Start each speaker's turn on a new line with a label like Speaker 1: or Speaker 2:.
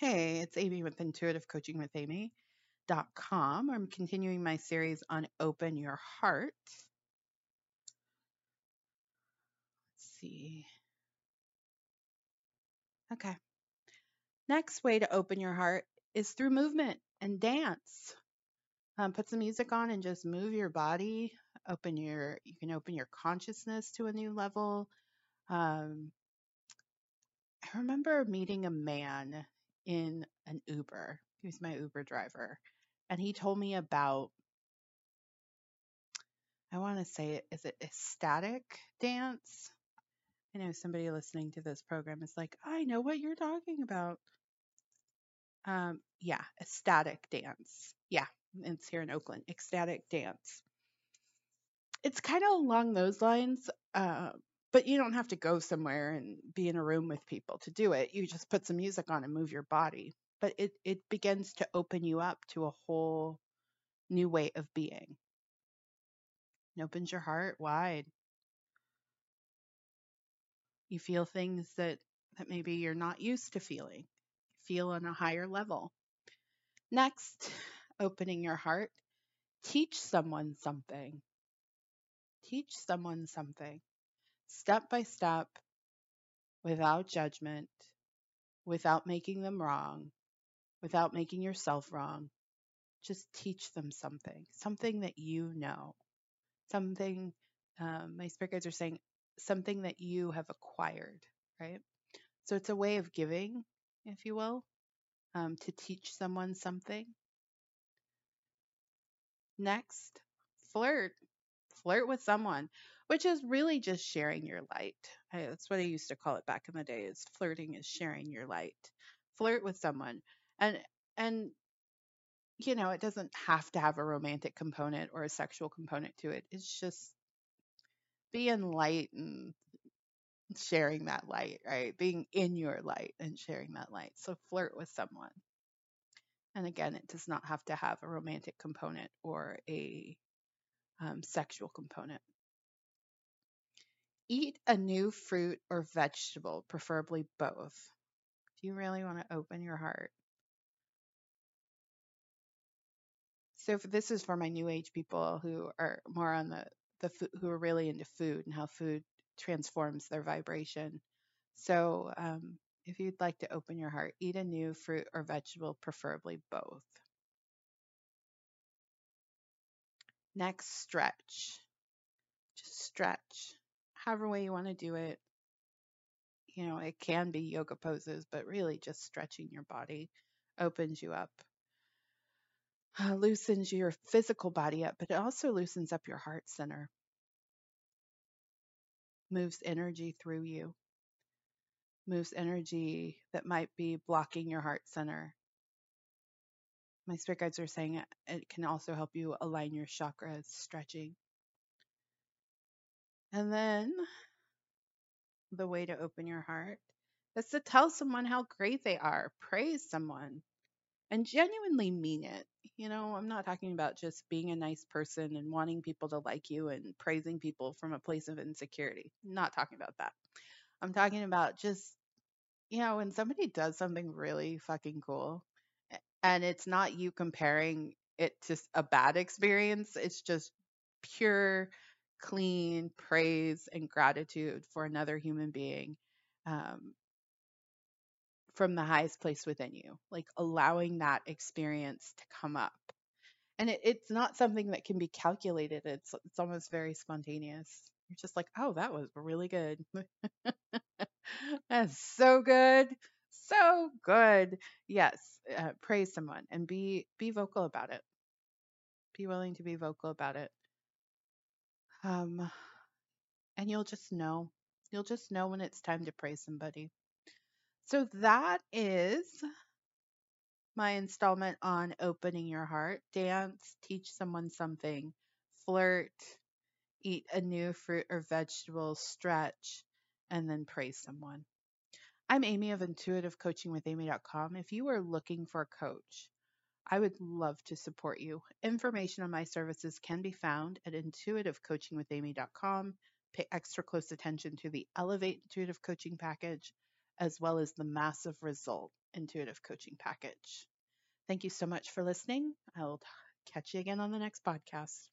Speaker 1: Hey, it's Amy with Intuitive Coaching with Amy.com. I'm continuing my series on Open Your Heart. Let's see. Okay. Next way to open your heart is through movement and dance. Um, put some music on and just move your body. Open your, you can open your consciousness to a new level. Um, I remember meeting a man in an Uber. He was my Uber driver. And he told me about, I want to say, it is it ecstatic dance? I know somebody listening to this program is like, I know what you're talking about. Um, yeah, ecstatic dance. Yeah, it's here in Oakland. Ecstatic dance. It's kind of along those lines, uh, but you don't have to go somewhere and be in a room with people to do it. You just put some music on and move your body. But it, it begins to open you up to a whole new way of being. It opens your heart wide. You feel things that, that maybe you're not used to feeling. Feel on a higher level. Next, opening your heart. Teach someone something. Teach someone something step by step, without judgment, without making them wrong, without making yourself wrong. Just teach them something, something that you know, something, um, my spirit guides are saying, something that you have acquired, right? So it's a way of giving, if you will, um, to teach someone something. Next, flirt. Flirt with someone which is really just sharing your light. I, that's what I used to call it back in the day is flirting is sharing your light. Flirt with someone. And and you know, it doesn't have to have a romantic component or a sexual component to it. It's just being light and sharing that light, right? Being in your light and sharing that light. So flirt with someone. And again, it does not have to have a romantic component or a um, sexual component. Eat a new fruit or vegetable, preferably both. Do you really want to open your heart? So this is for my new age people who are more on the the food, who are really into food and how food transforms their vibration. So um, if you'd like to open your heart, eat a new fruit or vegetable, preferably both. Next, stretch. Just stretch however way you want to do it. You know, it can be yoga poses, but really just stretching your body opens you up, uh, loosens your physical body up, but it also loosens up your heart center, moves energy through you, moves energy that might be blocking your heart center. My spirit guides are saying it can also help you align your chakras, stretching. And then the way to open your heart is to tell someone how great they are, praise someone, and genuinely mean it. You know, I'm not talking about just being a nice person and wanting people to like you and praising people from a place of insecurity. Not talking about that. I'm talking about just, you know, when somebody does something really fucking cool and it's not you comparing it to a bad experience, it's just pure clean praise and gratitude for another human being um, from the highest place within you, like allowing that experience to come up. And it, it's not something that can be calculated. It's it's almost very spontaneous. You're just like, oh, that was really good. That's so good, so good. Yes, uh, praise someone and be be vocal about it. Be willing to be vocal about it. Um, and you'll just know. You'll just know when it's time to praise somebody. So that is my installment on opening your heart. Dance, teach someone something, flirt, eat a new fruit or vegetable, stretch, and then praise someone. I'm Amy of Intuitive Coaching with intuitivecoachingwithamy.com. If you are looking for a coach, I would love to support you. Information on my services can be found at intuitivecoachingwithamy.com. Pay extra close attention to the Elevate Intuitive Coaching Package as well as the massive result intuitive coaching package. Thank you so much for listening. I'll catch you again on the next podcast.